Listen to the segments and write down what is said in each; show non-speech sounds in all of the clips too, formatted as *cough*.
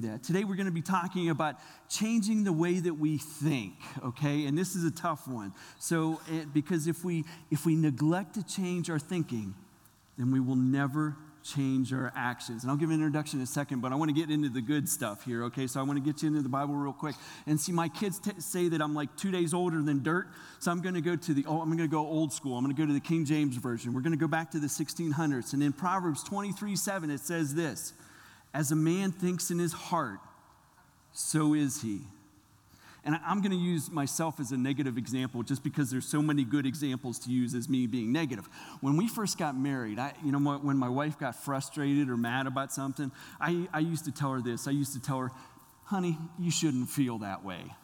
that. Today we're going to be talking about changing the way that we think, okay? And this is a tough one. So it, because if we if we neglect to change our thinking, then we will never change our actions. And I'll give an introduction in a second, but I want to get into the good stuff here, okay? So I want to get you into the Bible real quick. And see, my kids t- say that I'm like two days older than dirt, so I'm going to go to the, oh, I'm going to go old school. I'm going to go to the King James Version. We're going to go back to the 1600s. And in Proverbs 23 7, it says this as a man thinks in his heart, so is he. And I'm going to use myself as a negative example just because there's so many good examples to use as me being negative. When we first got married, I, you know, when my wife got frustrated or mad about something, I, I used to tell her this. I used to tell her, honey, you shouldn't feel that way.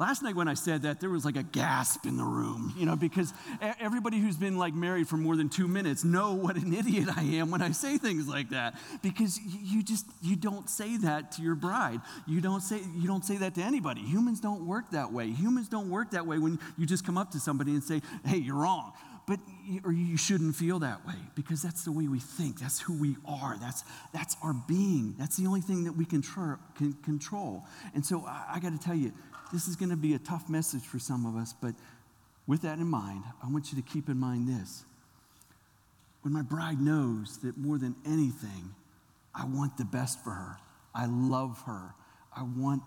Last night when I said that, there was like a gasp in the room, you know, because everybody who's been like married for more than two minutes know what an *laughs* idiot I am when I say things like that. Because you just you don't say that to your bride. You don't say you don't say that to anybody. Humans don't work that way. Humans don't work that way when you just come up to somebody and say, "Hey, you're wrong." but or you shouldn't feel that way because that's the way we think that's who we are that's that's our being that's the only thing that we can, tr- can control and so i, I got to tell you this is going to be a tough message for some of us, but with that in mind, I want you to keep in mind this. When my bride knows that more than anything, I want the best for her, I love her, I want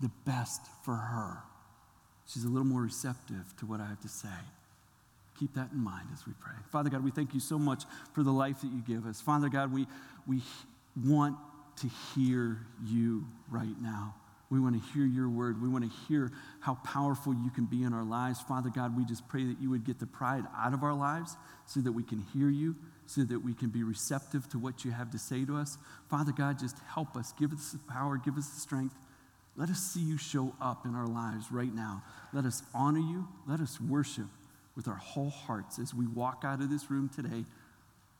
the best for her, she's a little more receptive to what I have to say. Keep that in mind as we pray. Father God, we thank you so much for the life that you give us. Father God, we, we want to hear you right now. We want to hear your word. We want to hear how powerful you can be in our lives. Father God, we just pray that you would get the pride out of our lives so that we can hear you, so that we can be receptive to what you have to say to us. Father God, just help us. Give us the power, give us the strength. Let us see you show up in our lives right now. Let us honor you. Let us worship with our whole hearts as we walk out of this room today,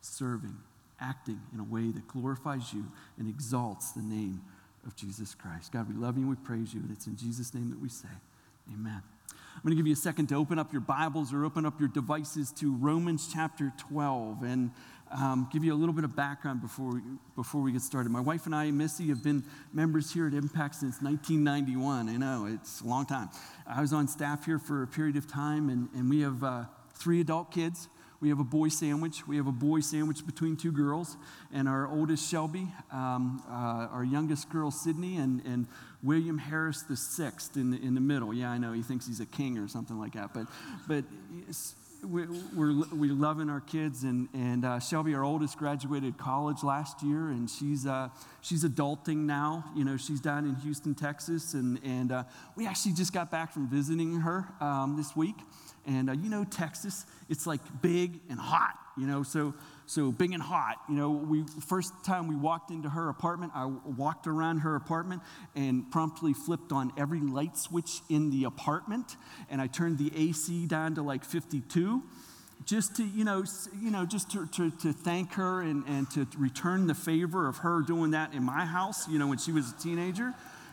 serving, acting in a way that glorifies you and exalts the name of Jesus Christ. God, we love you and we praise you, and it's in Jesus' name that we say, Amen. I'm going to give you a second to open up your Bibles or open up your devices to Romans chapter 12 and um, give you a little bit of background before we, before we get started. My wife and I, Missy, have been members here at Impact since 1991. I know, it's a long time. I was on staff here for a period of time, and, and we have uh, three adult kids. We have a boy sandwich. We have a boy sandwich between two girls, and our oldest Shelby, um, uh, our youngest girl Sydney, and, and William Harris the sixth in the, in the middle. Yeah, I know he thinks he's a king or something like that, but but we, we're we're loving our kids, and and uh, Shelby, our oldest, graduated college last year, and she's uh, she's adulting now. You know, she's down in Houston, Texas, and and uh, we actually just got back from visiting her um, this week. And uh, you know, Texas, it's like big and hot, you know, so, so big and hot. You know, we, first time we walked into her apartment, I walked around her apartment and promptly flipped on every light switch in the apartment. And I turned the AC down to like 52 just to, you know, you know just to, to, to thank her and, and to return the favor of her doing that in my house, you know, when she was a teenager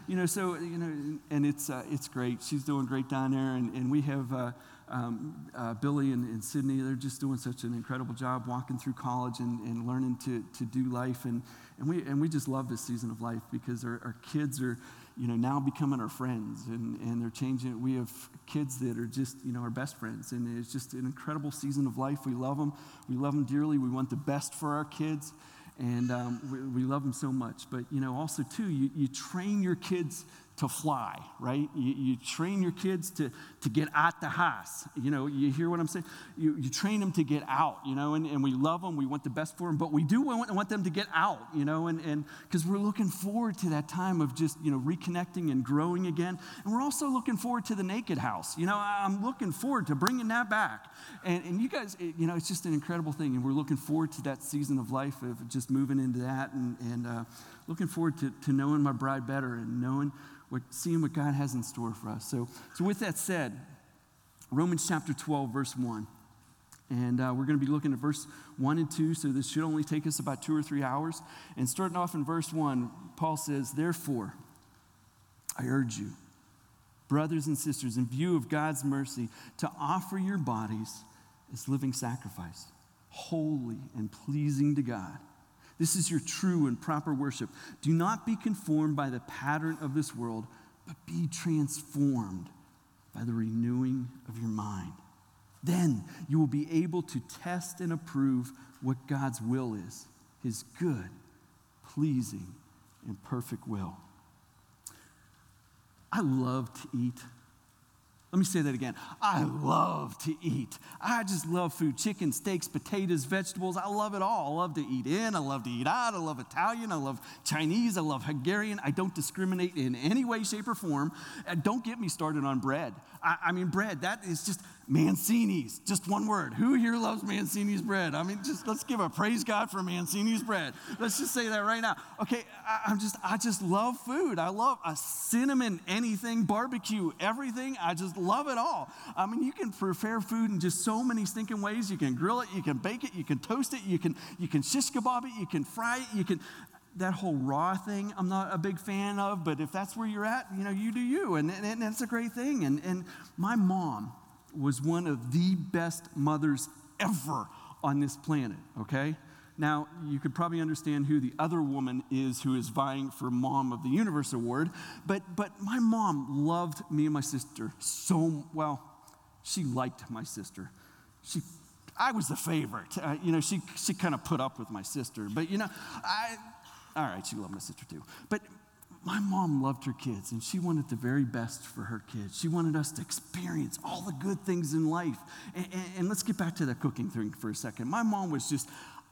you know, so, you know, and it's, uh, it's great. She's doing great down there. And, and we have, uh, um, uh, Billy and, and, Sydney, they're just doing such an incredible job walking through college and, and learning to, to do life. And, and, we, and we just love this season of life because our, our kids are, you know, now becoming our friends and, and they're changing. We have kids that are just, you know, our best friends. And it's just an incredible season of life. We love them. We love them dearly. We want the best for our kids. And um, we, we, love them so much. But, you know, also, too, you, you train your kids to fly, right? You, you, train your kids to, to get out the house. You know, you hear what I'm saying? You, you train them to get out, you know, and, and we love them. We want the best for them, but we do want, want them to get out, you know, and because we're looking forward to that time of just, you know, reconnecting and growing again. And we're also looking forward to the naked house. You know, I'm looking forward to bringing that back. And, and you guys, you know, it's just an incredible thing. And we're looking forward to that season of life of just moving into that and, and uh, looking forward to, to knowing my bride better and knowing what, seeing what God has in store for us. So, so with that said, Romans chapter 12, verse 1. And uh, we're going to be looking at verse 1 and 2, so this should only take us about two or three hours. And starting off in verse 1, Paul says, Therefore, I urge you, brothers and sisters, in view of God's mercy, to offer your bodies as living sacrifice, holy and pleasing to God. This is your true and proper worship. Do not be conformed by the pattern of this world, but be transformed by the renewing of your mind. Then you will be able to test and approve what God's will is his good, pleasing, and perfect will. I love to eat. Let me say that again. I love to eat. I just love food chicken, steaks, potatoes, vegetables. I love it all. I love to eat in. I love to eat out. I love Italian. I love Chinese. I love Hungarian. I don't discriminate in any way, shape, or form. And don't get me started on bread. I, I mean, bread, that is just Mancini's, just one word. Who here loves Mancini's bread? I mean, just let's give a praise God for Mancini's bread. Let's just say that right now. Okay, I, am just, I just love food. I love a cinnamon, anything, barbecue, everything. I just love it all. I mean, you can prepare food in just so many stinking ways. You can grill it, you can bake it, you can toast it, you can, you can shish kebab it, you can fry it, you can, that whole raw thing i'm not a big fan of but if that's where you're at you know you do you and, and, and that's a great thing and, and my mom was one of the best mothers ever on this planet, okay? Now, you could probably understand who the other woman is who is vying for Mom of the Universe award, but, but my mom loved me and my sister so well. She liked my sister. She, I was the favorite. Uh, you know, she, she kind of put up with my sister, but you know, I, all right, she loved my sister too. But my mom loved her kids and she wanted the very best for her kids. She wanted us to experience all the good things in life. And, and, and let's get back to the cooking thing for a second. My mom was just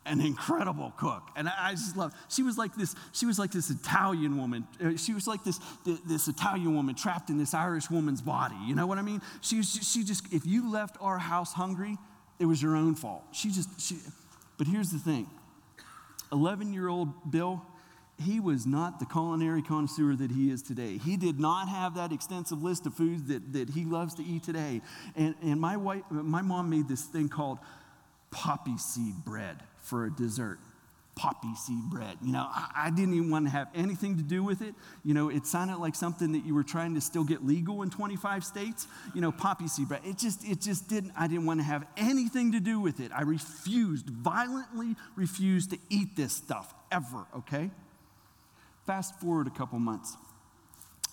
an incredible cook and i just love she was like this she was like this italian woman uh, she was like this this italian woman trapped in this irish woman's body you know what i mean she she just if you left our house hungry it was your own fault she just she but here's the thing 11 year old bill he was not the culinary connoisseur that he is today. He did not have that extensive list of foods that, that he loves to eat today. And, and my, wife, my mom made this thing called poppy seed bread for a dessert. Poppy seed bread. You know, I, I didn't even want to have anything to do with it. You know, it sounded like something that you were trying to still get legal in 25 states. You know, poppy seed bread. It just, it just didn't, I didn't want to have anything to do with it. I refused, violently refused to eat this stuff ever, okay? Fast forward a couple months.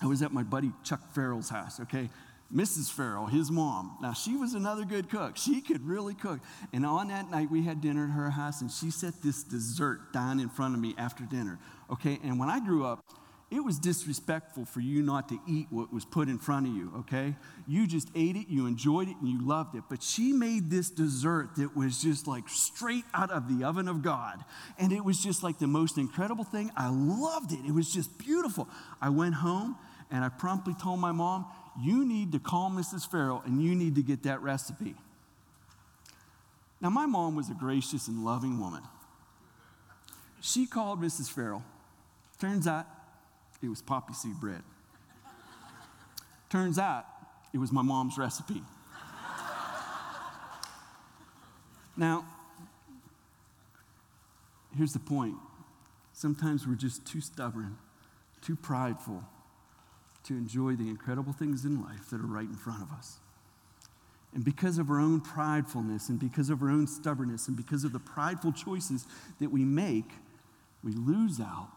I was at my buddy Chuck Farrell's house, okay? Mrs. Farrell, his mom. Now, she was another good cook. She could really cook. And on that night, we had dinner at her house, and she set this dessert down in front of me after dinner, okay? And when I grew up, it was disrespectful for you not to eat what was put in front of you, okay? You just ate it, you enjoyed it, and you loved it. But she made this dessert that was just like straight out of the oven of God. And it was just like the most incredible thing. I loved it. It was just beautiful. I went home and I promptly told my mom, You need to call Mrs. Farrell and you need to get that recipe. Now, my mom was a gracious and loving woman. She called Mrs. Farrell. Turns out it was poppy seed bread. Turns out it was my mom's recipe. now, here's the point sometimes we're just too stubborn, too prideful to enjoy the incredible things in life that are right in front of us. And because of our own pridefulness and because of our own stubbornness and because of the prideful choices that we make, we lose out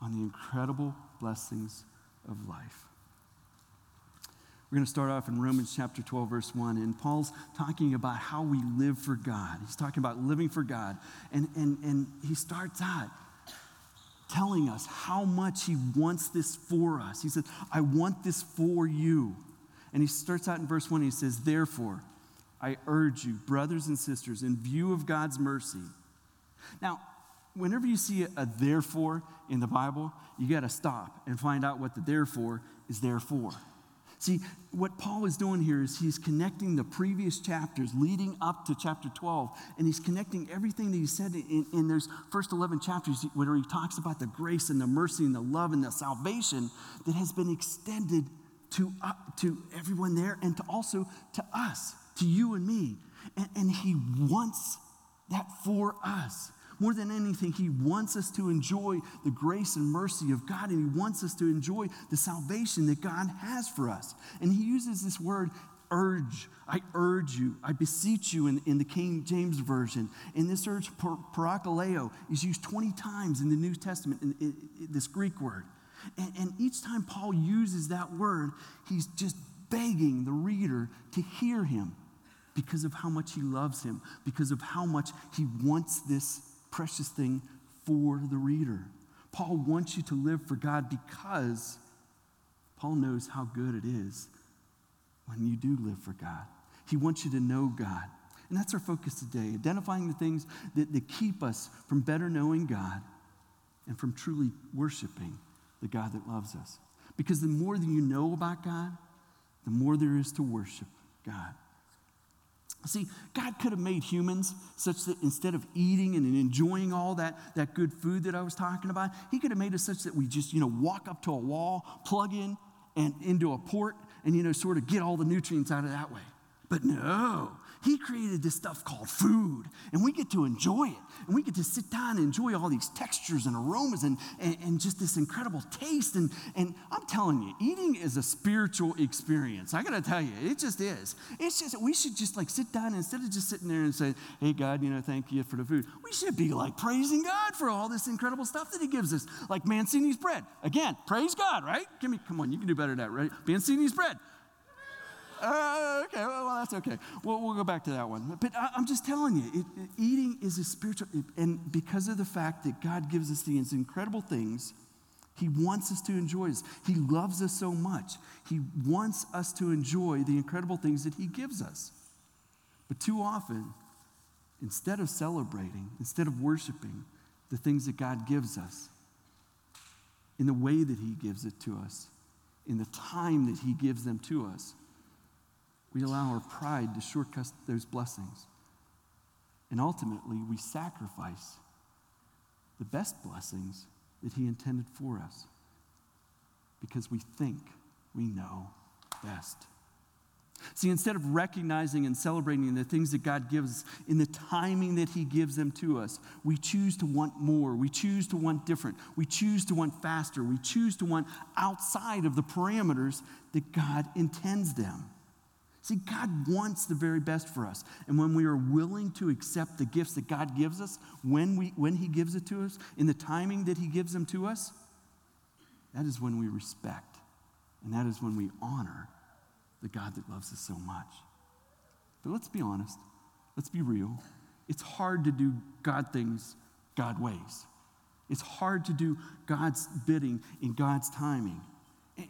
on the incredible blessings of life. We're going to start off in Romans chapter 12, verse 1. And Paul's talking about how we live for God. He's talking about living for God. And, and, and he starts out telling us how much he wants this for us. He says, I want this for you. And he starts out in verse 1. He says, Therefore, I urge you, brothers and sisters, in view of God's mercy. Now, whenever you see a, therefore in the Bible, you got to stop and find out what the therefore is there for. See, what Paul is doing here is he's connecting the previous chapters leading up to chapter 12, and he's connecting everything that he said in, in those first 11 chapters where he talks about the grace and the mercy and the love and the salvation that has been extended to, uh, to everyone there and to also to us, to you and me. And, and he wants that for us. More than anything, He wants us to enjoy the grace and mercy of God, and He wants us to enjoy the salvation that God has for us. And He uses this word urge, I urge you, I beseech you in, in the King James Version. And this urge, parakaleo, is used 20 times in the New Testament, in, in, in this Greek word. And, and each time Paul uses that word, he's just begging the reader to hear him because of how much he loves him, because of how much he wants this precious thing for the reader. Paul wants you to live for God because Paul knows how good it is when you do live for God. He wants you to know God. And that's our focus today identifying the things that, that keep us from better knowing God and from truly worshiping the God that loves us. Because the more that you know about God, the more there is to worship God. See, God could have made humans such that instead of eating and enjoying all that, that good food that I was talking about, He could have made us such that we just, you know, walk up to a wall, plug in and into a port, and, you know, sort of get all the nutrients out of that way. But no, he created this stuff called food, and we get to enjoy it. And we get to sit down and enjoy all these textures and aromas and, and, and, just this incredible taste. And, and I'm telling you, eating is a spiritual experience. I gotta tell you, it just is. It's just, we should just like sit down instead of just sitting there and say, hey, God, you know, thank you for the food. We should be like praising God for all this incredible stuff that He gives us. Like Mancini's bread. Again, praise God, right? Give me, come on, you can do better than that, right? Mancini's bread. Uh, okay, well, that's okay. We'll, we'll go back to that one. But I, am just telling you, it, it, eating is a spiritual, and because of the fact that God gives us these incredible things, He wants us to enjoy this. He loves us so much. He wants us to enjoy the incredible things that He gives us. But too often, instead of celebrating, instead of worshiping the things that God gives us, in the way that He gives it to us, in the time that He gives them to us, we allow our pride to shortcut those blessings. And ultimately, we sacrifice the best blessings that He intended for us because we think we know best. See, instead of recognizing and celebrating the things that God gives in the timing that He gives them to us, we choose to want more. We choose to want different. We choose to want faster. We choose to want outside of the parameters that God intends them. See, God wants the very best for us. And when we are willing to accept the gifts that God gives us, when, we, when He gives it to us, in the timing that He gives them to us, that is when we respect. And that is when we honor the God that loves us so much. But let's be honest, let's be real. It's hard to do God things God ways. It's hard to do God's bidding in God's timing.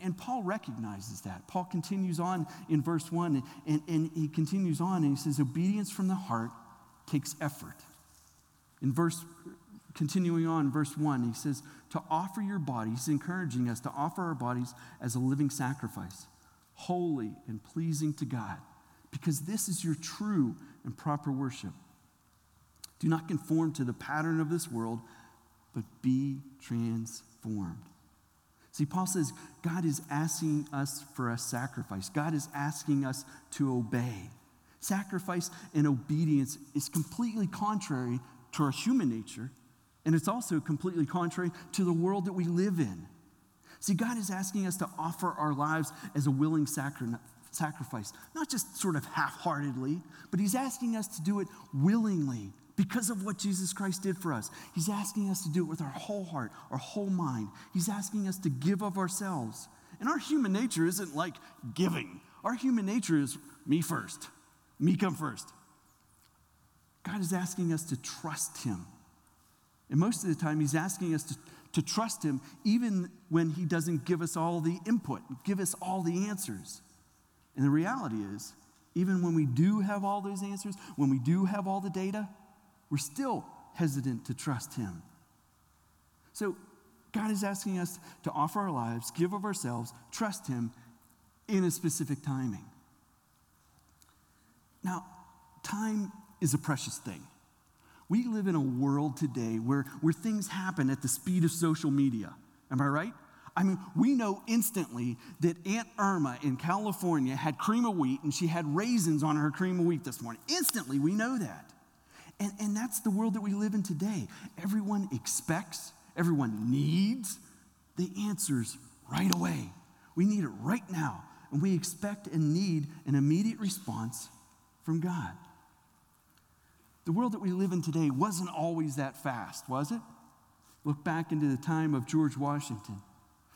And Paul recognizes that. Paul continues on in verse 1, and, and he continues on and he says, Obedience from the heart takes effort. In verse, continuing on, verse 1, he says, To offer your bodies, encouraging us to offer our bodies as a living sacrifice, holy and pleasing to God, because this is your true and proper worship. Do not conform to the pattern of this world, but be transformed See, Paul says God is asking us for a sacrifice, God is asking us to obey. Sacrifice and obedience is completely contrary to our human nature, and it's also completely contrary to the world that we live in. See, God is asking us to offer our lives as a willing sacri- sacrifice, not just sort of half heartedly, but He's asking us to do it willingly because of what Jesus Christ did for us. He's asking us to do it with our whole heart, our whole mind. He's asking us to give of ourselves. And our human nature isn't like giving, our human nature is me first, me come first. God is asking us to trust Him. And most of the time, He's asking us to, to trust Him even when He doesn't give us all the input, give us all the answers. And the reality is, even when we do have all those answers, when we do have all the data, we're still hesitant to trust Him. So, God is asking us to offer our lives, give of ourselves, trust Him in a specific timing. Now, time is a precious thing. We live in a world today where, where things happen at the speed of social media. Am I right? I mean, we know instantly that Aunt Irma in California had cream of wheat and she had raisins on her cream of wheat this morning. Instantly, we know that. And, and that's the world that we live in today. Everyone expects, everyone needs the answers right away. We need it right now. and we expect and need an immediate response from God. The world that we live in today wasn't always that fast, was it? Look back into the time of George Washington.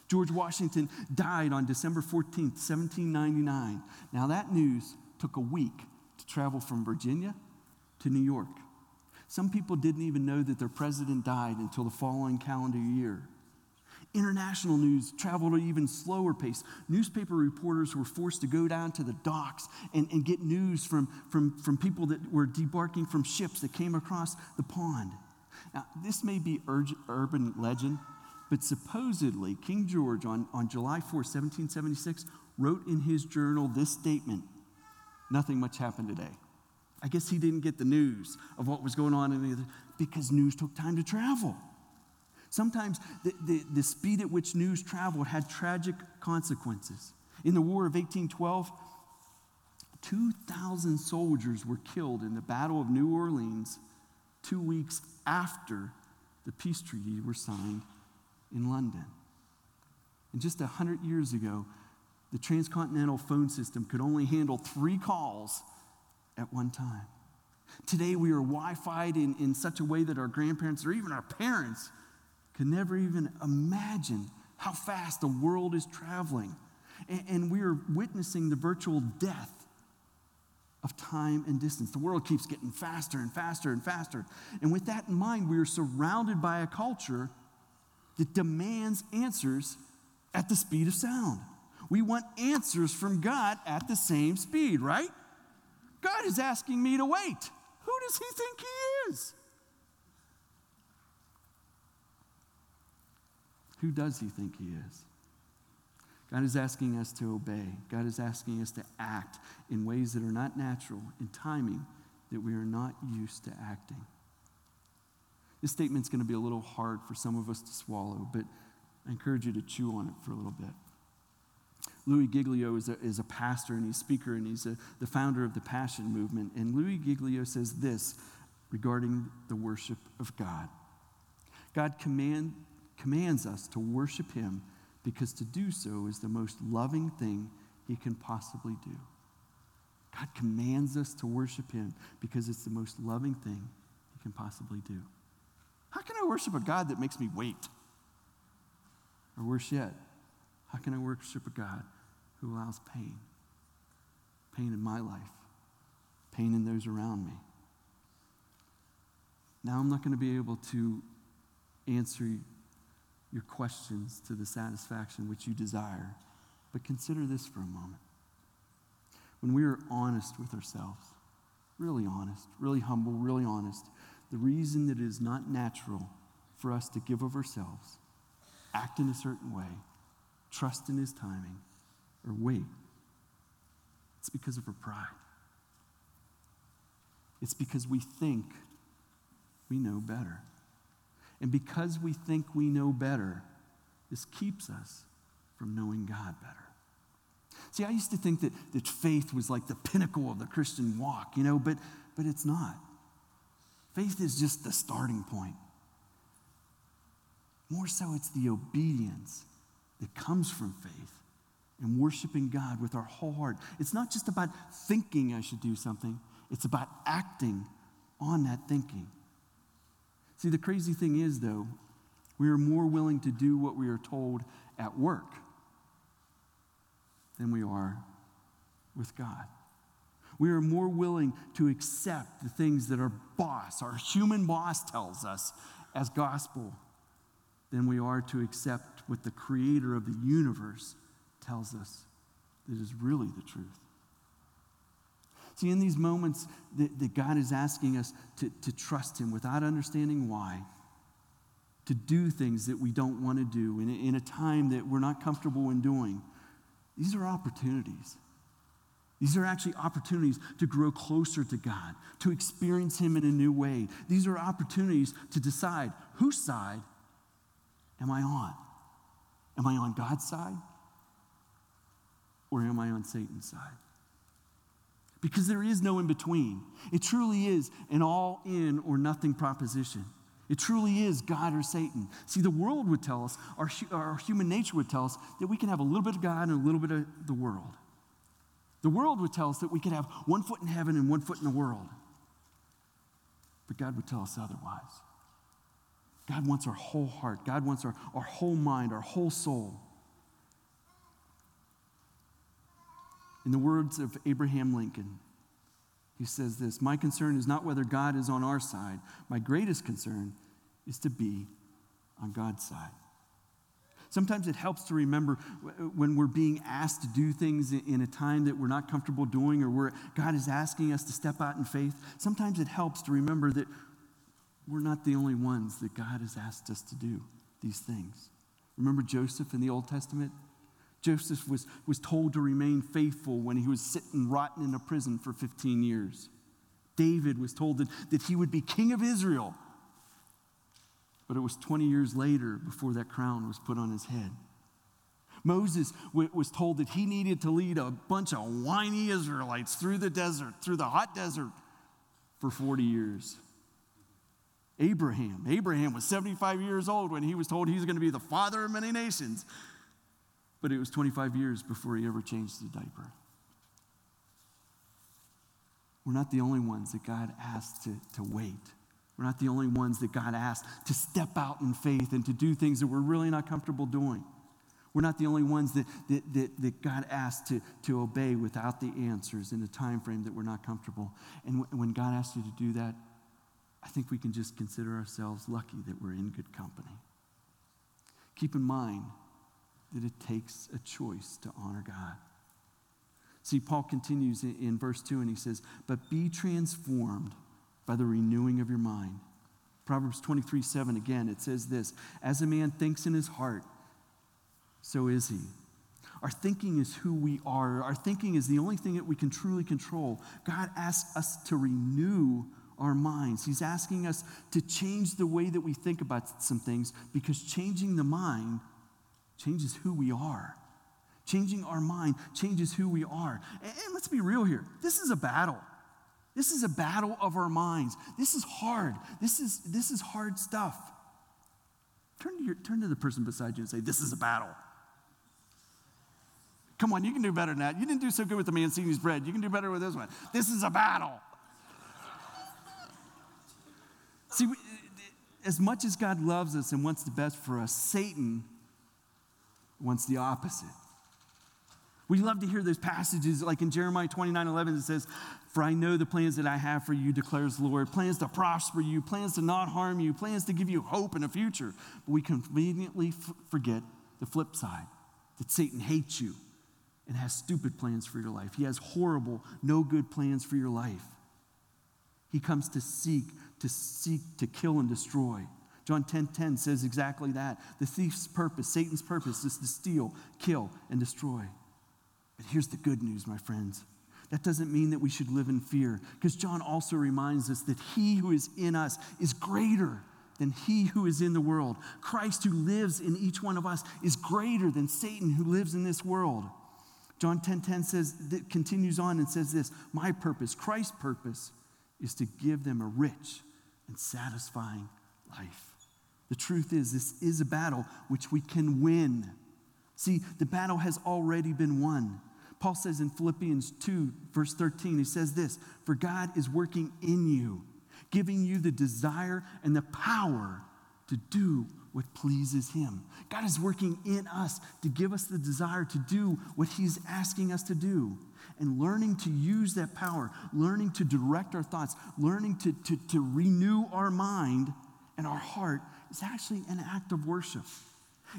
George Washington died on December 14th, 1799. Now, that news took a week to travel from Virginia to New York. Some people didn't even know that their president died until the following calendar year. International news traveled at an even slower pace. Newspaper reporters were forced to go down to the docks and, and get news from, from, from people that were debarking from ships that came across the pond. Now, this may be urban legend, but supposedly King George on, on July 4, 1776, wrote in his journal this statement Nothing much happened today. I guess he didn't get the news of what was going on in the other, because news took time to travel. Sometimes the, the, the speed at which news traveled had tragic consequences. In the War of 1812, 2,000 soldiers were killed in the Battle of New Orleans two weeks after the peace treaty were signed in London. And just 100 years ago, the transcontinental phone system could only handle three calls at one time. Today, we are Wi Fi'd in, in such a way that our grandparents or even our parents could never even imagine how fast the world is traveling. And, and we are witnessing the virtual death of time and distance. The world keeps getting faster and faster and faster. And with that in mind, we are surrounded by a culture that demands answers at the speed of sound. We want answers from God at the same speed, right? God is asking me to wait. Who does he think he is? Who does he think he is? God is asking us to obey. God is asking us to act in ways that are not natural, in timing that we are not used to acting. This statement's going to be a little hard for some of us to swallow, but I encourage you to chew on it for a little bit. Louis Giglio is a, is a pastor and he's a speaker and he's a, the founder of the Passion Movement. And Louis Giglio says this regarding the worship of God God command, commands us to worship him because to do so is the most loving thing he can possibly do. God commands us to worship him because it's the most loving thing he can possibly do. How can I worship a God that makes me wait? Or worse yet, how can I worship a God who allows pain? Pain in my life, pain in those around me. Now I'm not going to be able to answer your questions to the satisfaction which you desire. But consider this for a moment. When we are honest with ourselves, really honest, really humble, really honest, the reason that it is not natural for us to give of ourselves, act in a certain way, trust in His timing, or wait, it's because of our pride. It's because we think we know better. And because we think we know better, this keeps us from knowing God better. See, I used to think that, that faith was like the pinnacle of the Christian walk, you know, but, but it's not. Faith is just the starting point. More so, it's the obedience that comes from faith and worshiping God with our whole heart. It's not just about thinking I should do something, it's about acting on that thinking. See, the crazy thing is, though, we are more willing to do what we are told at work than we are with God. We are more willing to accept the things that our boss, our human boss, tells us as gospel than we are to accept what the creator of the universe tells us that is really the truth. See, in these moments that, that God is asking us to, to trust Him without understanding why, to do things that we don't want to do in in a time that we're not comfortable in doing, these are opportunities. These are actually opportunities to grow closer to God, to experience Him in a new way. These are opportunities to decide whose side am I on? Am I on God's side? Or am I on Satan's side? because there is no in between. It truly is an all in or nothing proposition. It truly is God or Satan. See, the world would tell us, our, our human nature would tell us, that we can have a little bit of God and a little bit of the world. The world would tell us that we could have one foot in heaven and one foot in the world. But God would tell us otherwise. God wants our whole heart, God wants our, our whole mind, our whole soul. In the words of Abraham Lincoln, he says this My concern is not whether God is on our side, my greatest concern is to be on God's side. Sometimes it helps to remember when we're being asked to do things in a time that we're not comfortable doing or where God is asking us to step out in faith. Sometimes it helps to remember that we're not the only ones that God has asked us to do these things. Remember Joseph in the Old Testament? Joseph was, was told to remain faithful when he was sitting rotten in a prison for 15 years. David was told that, that he would be king of Israel but it was 20 years later before that crown was put on his head. Moses w- was told that he needed to lead a bunch of whiny Israelites through the desert, through the hot desert, for 40 years. Abraham, Abraham was 75 years old when he was told he's going to be the father of many nations. But it was 25 years before he ever changed the diaper. We're not the only ones that God asked to, to wait. We're not the only ones that God asked to step out in faith and to do things that we're really not comfortable doing. We're not the only ones that, that, that, that God asked to, to obey without the answers in a time frame that we're not comfortable. And w- when God asks you to do that, I think we can just consider ourselves lucky that we're in good company. Keep in mind that it takes a choice to honor God. See, Paul continues in, verse 2 and he says, But be transformed by the renewing of your mind. Proverbs 23 7 again, it says this As a man thinks in his heart, so is he. Our thinking is who we are. Our thinking is the only thing that we can truly control. God asks us to renew our minds. He's asking us to change the way that we think about some things because changing the mind changes who we are. Changing our mind changes who we are. And let's be real here this is a battle. This is a battle of our minds. This is hard. This is, this is hard stuff. Turn to, your, turn to the person beside you and say, This is a battle. Come on, you can do better than that. You didn't do so good with the Mancini's bread. You can do better with this one. This is a battle. See, as much as God loves us and wants the best for us, Satan wants the opposite. We love to hear those passages like in Jeremiah 29 11, it says, For I know the plans that I have for you, declares the Lord plans to prosper you, plans to not harm you, plans to give you hope in a future. But we conveniently f- forget the flip side that Satan hates you and has stupid plans for your life. He has horrible, no good plans for your life. He comes to seek, to seek, to kill and destroy. John 10 10 says exactly that. The thief's purpose, Satan's purpose, is to steal, kill, and destroy. But here's the good news, my friends. That doesn't mean that we should live in fear, because John also reminds us that he who is in us is greater than he who is in the world. Christ who lives in each one of us is greater than Satan who lives in this world. John 10:10 10, 10 says that continues on and says this, my purpose, Christ's purpose is to give them a rich and satisfying life. The truth is this is a battle which we can win. See, the battle has already been won. Paul says in Philippians 2, verse 13, he says this For God is working in you, giving you the desire and the power to do what pleases Him. God is working in us to give us the desire to do what He's asking us to do. And learning to use that power, learning to direct our thoughts, learning to, to, to renew our mind and our heart is actually an act of worship.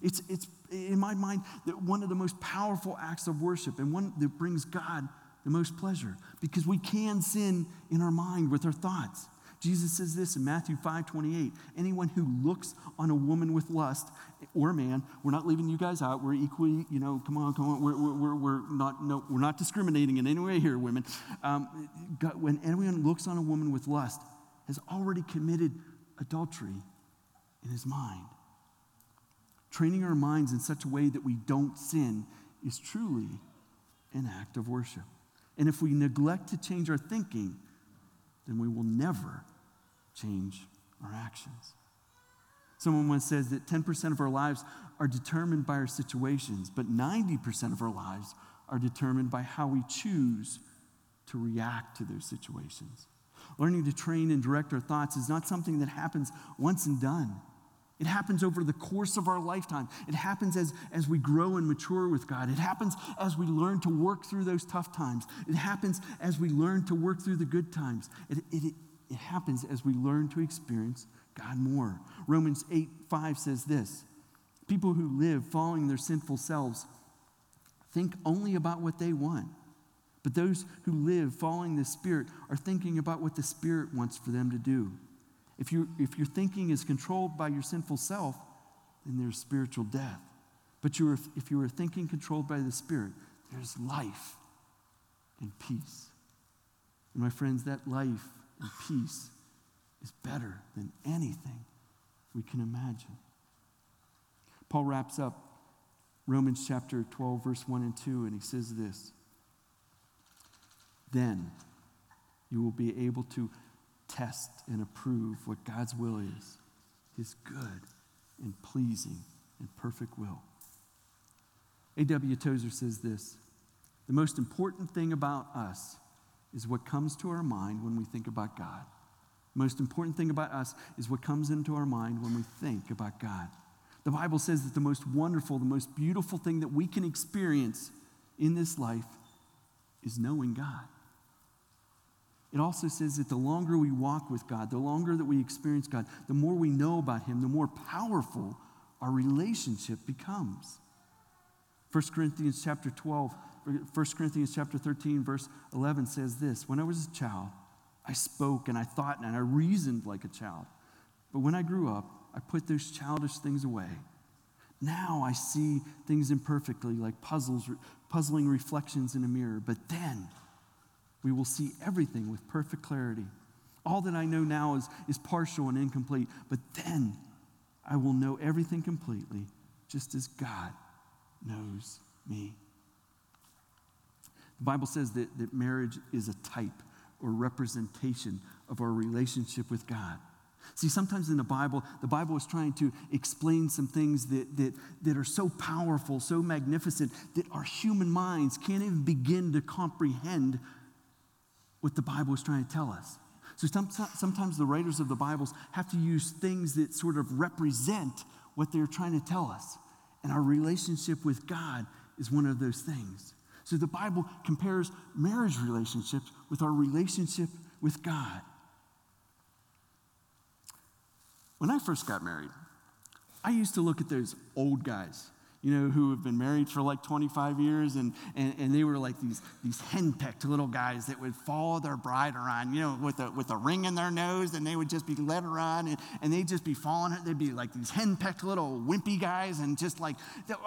It's, it's in my mind one of the most powerful acts of worship and one that brings God the most pleasure because we can sin in our mind with our thoughts. Jesus says this in Matthew 5 28. Anyone who looks on a woman with lust, or a man, we're not leaving you guys out. We're equally, you know, come on, come on. We're, we're, we're, not, no, we're not discriminating in any way here, women. Um, God, when anyone looks on a woman with lust, has already committed adultery in his mind. Training our minds in such a way that we don't sin is truly an act of worship. And if we neglect to change our thinking, then we will never change our actions. Someone once says that 10% of our lives are determined by our situations, but 90% of our lives are determined by how we choose to react to those situations. Learning to train and direct our thoughts is not something that happens once and done. It happens over the course of our lifetime. It happens as, as we grow and mature with God. It happens as we learn to work through those tough times. It happens as we learn to work through the good times. It, it, it happens as we learn to experience God more. Romans 8 5 says this People who live following their sinful selves think only about what they want. But those who live following the Spirit are thinking about what the Spirit wants for them to do. If, you, if your thinking is controlled by your sinful self, then there's spiritual death. But you are, if you are thinking controlled by the Spirit, there's life and peace. And my friends, that life and peace is better than anything we can imagine. Paul wraps up Romans chapter 12, verse 1 and 2, and he says this Then you will be able to test and approve what God's will is, his good and pleasing and perfect will. A.W. Tozer says this The most important thing about us is what comes to our mind when we think about God. The most important thing about us is what comes into our mind when we think about God. The Bible says that the most wonderful, the most beautiful thing that we can experience in this life is knowing God. It also says that the longer we walk with God, the longer that we experience God, the more we know about Him, the more powerful our relationship becomes. 1 Corinthians chapter 12, 1 Corinthians chapter 13, verse 11 says this When I was a child, I spoke and I thought and I reasoned like a child. But when I grew up, I put those childish things away. Now I see things imperfectly, like puzzles, puzzling reflections in a mirror. But then, we will see everything with perfect clarity. All that I know now is, is partial and incomplete, but then I will know everything completely, just as God knows me. The Bible says that, that marriage is a type or representation of our relationship with God. See, sometimes in the Bible, the Bible is trying to explain some things that, that, that are so powerful, so magnificent, that our human minds can't even begin to comprehend what the Bible is trying to tell us. So sometimes the writers of the Bibles have to use things that sort of represent what they're trying to tell us. And our relationship with God is one of those things. So the Bible compares marriage relationships with our relationship with God. When I first got married, I used to look at those old guys you know, who have been married for like 25 years, and, and, and they were like these, these henpecked little guys that would follow their bride around, you know, with a, with a ring in their nose, and they would just be led around, and, and they'd just be following her. They'd be like these henpecked little wimpy guys, and just like,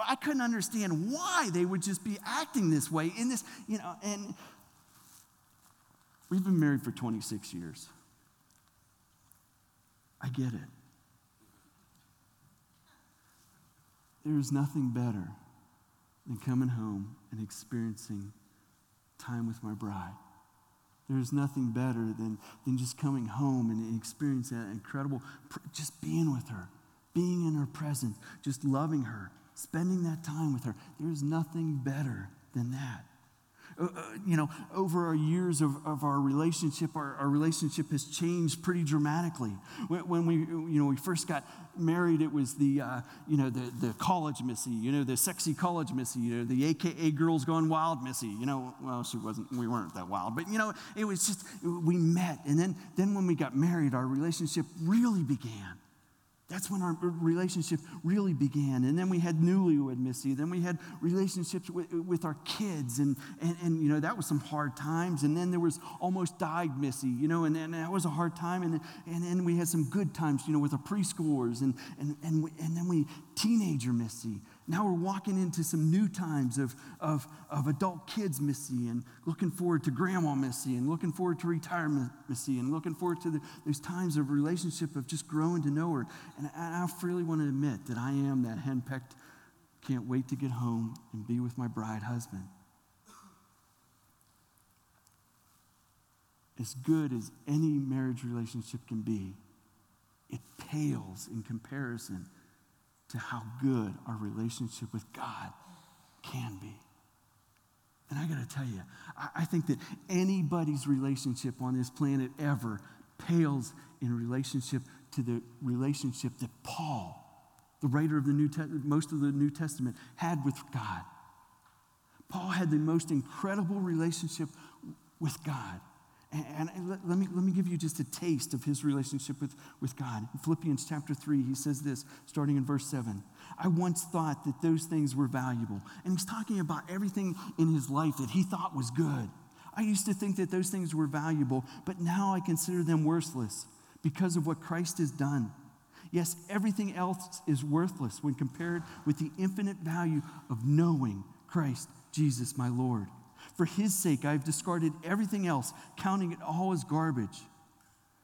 I couldn't understand why they would just be acting this way in this, you know, and we've been married for 26 years. I get it. There is nothing better than coming home and experiencing time with my bride. There is nothing better than, than just coming home and experiencing that incredible, just being with her, being in her presence, just loving her, spending that time with her. There is nothing better than that. Uh, uh, you know, over our years of, of our relationship, our, our relationship has changed pretty dramatically. When, when, we, you know, we first got married, it was the, uh, you know, the, the college Missy, you know, the sexy college Missy, you know, the AKA girls gone wild Missy, you know, well, she wasn't, we weren't that wild, but, you know, it was just, we met. And then, then when we got married, our relationship really began. That's when our relationship really began. And then we had newlywed Missy. Then we had relationships with, with our kids. And, and, and, you know, that was some hard times. And then there was almost died Missy, you know, and, and that was a hard time. And, and then we had some good times, you know, with our preschoolers. And, and, and, we, and then we, teenager Missy. Now we're walking into some new times of, of, of adult kids, Missy, and looking forward to grandma, Missy, and looking forward to retirement, Missy, and looking forward to the, those times of relationship of just growing to know her. And I, I freely want to admit that I am that henpecked, can't wait to get home and be with my bride husband. As good as any marriage relationship can be, it pales in comparison to how good our relationship with God can be. And I got to tell you, I, I think that anybody's relationship on this planet ever pales in relationship to the relationship that Paul, the writer of the New Te- most of the New Testament, had with God. Paul had the most incredible relationship with God. And, let, let, me, let me give you just a taste of his relationship with, with God. In Philippians chapter 3, he says this, starting in verse 7. I once thought that those things were valuable. And he's talking about everything in his life that he thought was good. I used to think that those things were valuable, but now I consider them worthless because of what Christ has done. Yes, everything else is worthless when compared with the infinite value of knowing Christ Jesus, my Lord. For his sake, I've discarded everything else, counting it all as garbage,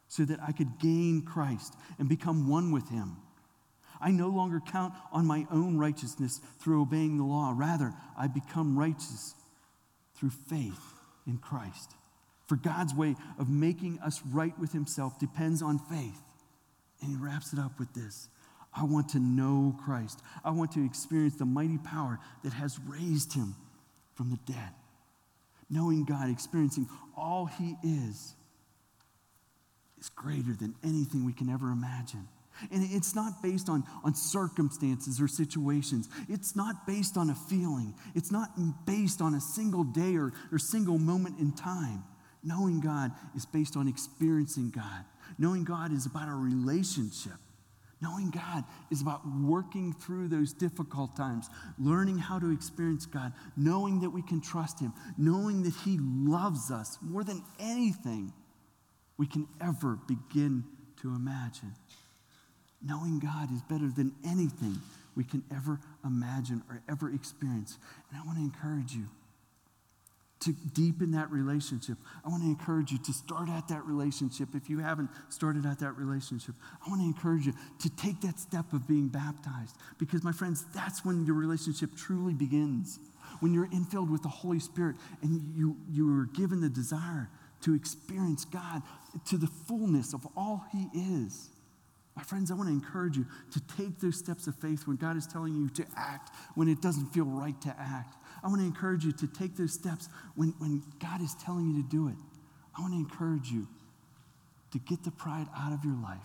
so that I could gain Christ and become one with him. I no longer count on my own righteousness through obeying the law. Rather, I become righteous through faith in Christ. For God's way of making us right with himself depends on faith. And he wraps it up with this I want to know Christ. I want to experience the mighty power that has raised him from the dead. Knowing God, experiencing all He is, is greater than anything we can ever imagine. And it's not based on, on circumstances or situations. It's not based on a feeling. It's not based on a single day or, or single moment in time. Knowing God is based on experiencing God. Knowing God is about a relationship. Knowing God is about working through those difficult times, learning how to experience God, knowing that we can trust Him, knowing that He loves us more than anything we can ever begin to imagine. Knowing God is better than anything we can ever imagine or ever experience. And I want to encourage you to deepen that relationship. I want to encourage you to start at that relationship. If you haven't started at that relationship, I want to encourage you to take that step of being baptized. Because, my friends, that's when your relationship truly begins. When you're infilled with the Holy Spirit and you, you are given the desire to experience God to the fullness of all He is. My friends, I want to encourage you to take those steps of faith when God is telling you to act when it doesn't feel right to act. I want to encourage you to take those steps when, when God is telling you to do it. I want to encourage you to get the pride out of your life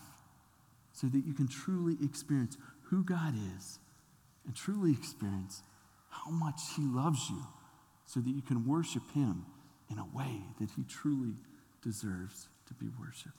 so that you can truly experience who God is and truly experience how much He loves you so that you can worship Him in a way that He truly deserves to be worshiped.